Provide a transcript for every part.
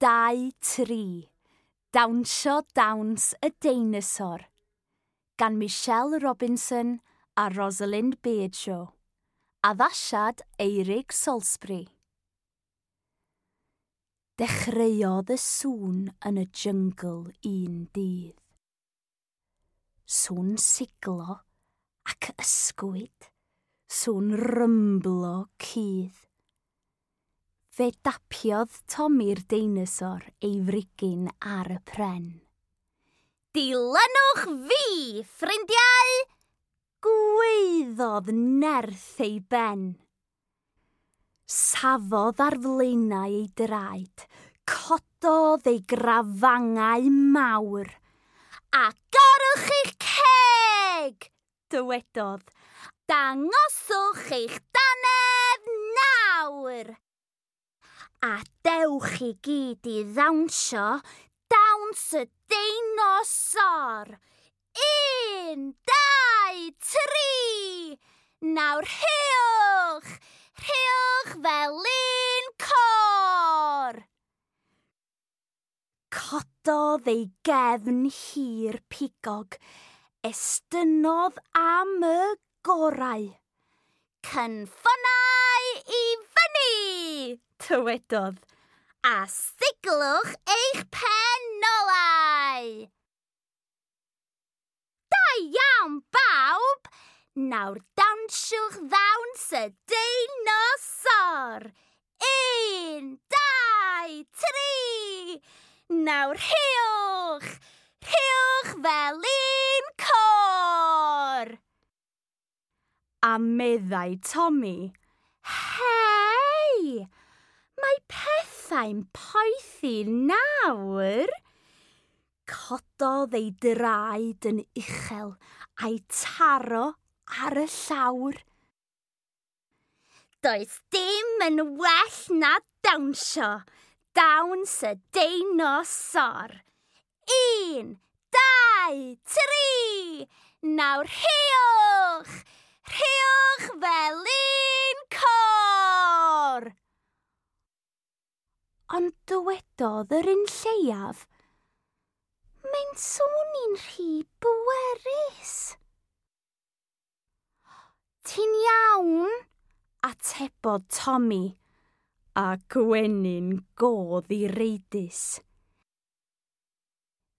dau tri, Dawnsio Dawns y Deinosor, gan Michelle Robinson a Rosalind Beidjo, addasiad Eirig Salisbury. Dechreuodd y sŵn yn y jyngl un dydd. Sŵn siglo ac ysgwyd, sŵn rymblo cydd Fe dapiodd Tommy'r deinosor ei frigyn ar y pren. Dilynwch fi, ffrindiau! Gweiddodd nerth ei ben. Safodd ar flaenau ei draed, cododd ei grafangau mawr. A gorwch eich ceg! dywedodd. Dangoswch eich danedd nawr! a dewch i gyd i ddawnsio dawns y deinosor. Un, dau, tri! Nawr rhywch! Rhywch fel un cor! Cododd ei gefn hir pigog, estynodd am y gorau. Cynffona! tywedodd, a siglwch eich penolau! Da iawn, bawb! Nawr dawnsiwch ddawns y deinosor! Un, dau, tri! Nawr rhywch! Rhywch fel un cor! A meddai Tommy, Hei! Mae pethau'n poethu nawr. Cododd ei draed yn uchel a'i taro ar y llawr. Does dim yn well na dawnsio. Dawns y deinosor. Un, dau, tri! Nawr rheolch! Rheolch fel un! ond dywedodd yr un lleiaf. Mae'n sôn i'n rhy bwerus. Ti'n iawn? Atebodd Tommy a gwenyn godd i reidus.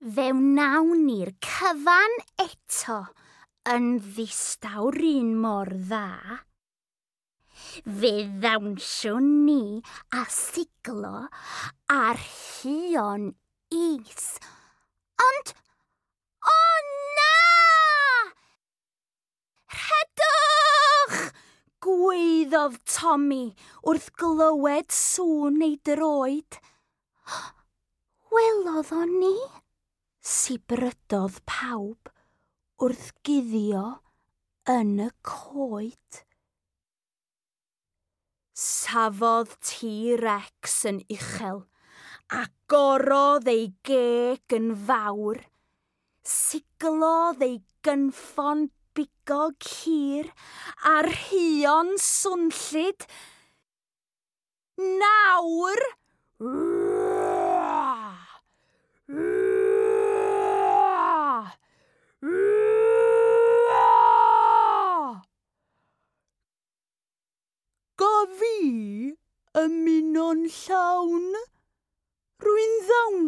Fe wnawn ni'r cyfan eto yn ddistawr un mor dda fe ddawnsiwn ni a siglo ar hion is. Ond, o na! Rhedwch! Gweiddodd Tommy wrth glywed sŵn ei droed. Welodd o ni? Sibrydodd pawb wrth guddio yn y coed safodd T-Rex yn uchel, a gorodd ei geg yn fawr. Siglodd ei gynffon bigog hir a'r hion swnllid. Nawr!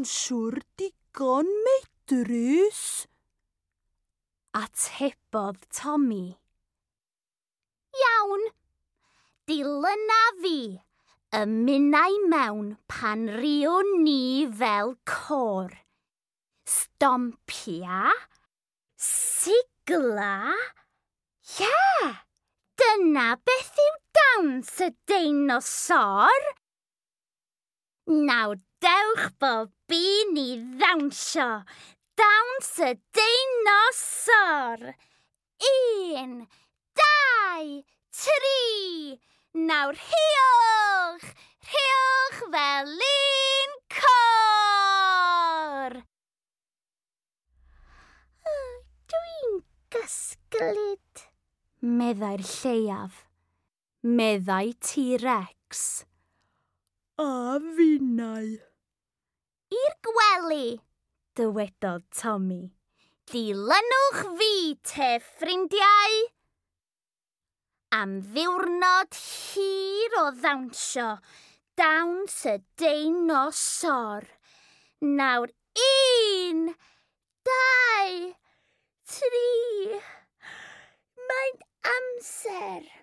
yn siŵr digon medrus. Atebodd Tommy. Iawn, dilyna fi, ymunau mewn pan rio ni fel cor. Stompia, sigla, ie, yeah, dyna beth yw dawns y deinosor. Nawr dewch bob un i ddawnsio. Dawns y deinosor. Un, dau, tri. Nawr rhiwch, rhiwch fel un cor. Dwi'n gysglyd, meddai'r lleiaf, meddai T-Rex. A finnau i'r gwely, dywedodd Tommy. Dilynwch fi, te ffrindiau! Am ddiwrnod hir o ddawnsio, dawns y deinosor. sor. Nawr un, dau, tri. Mae'n amser.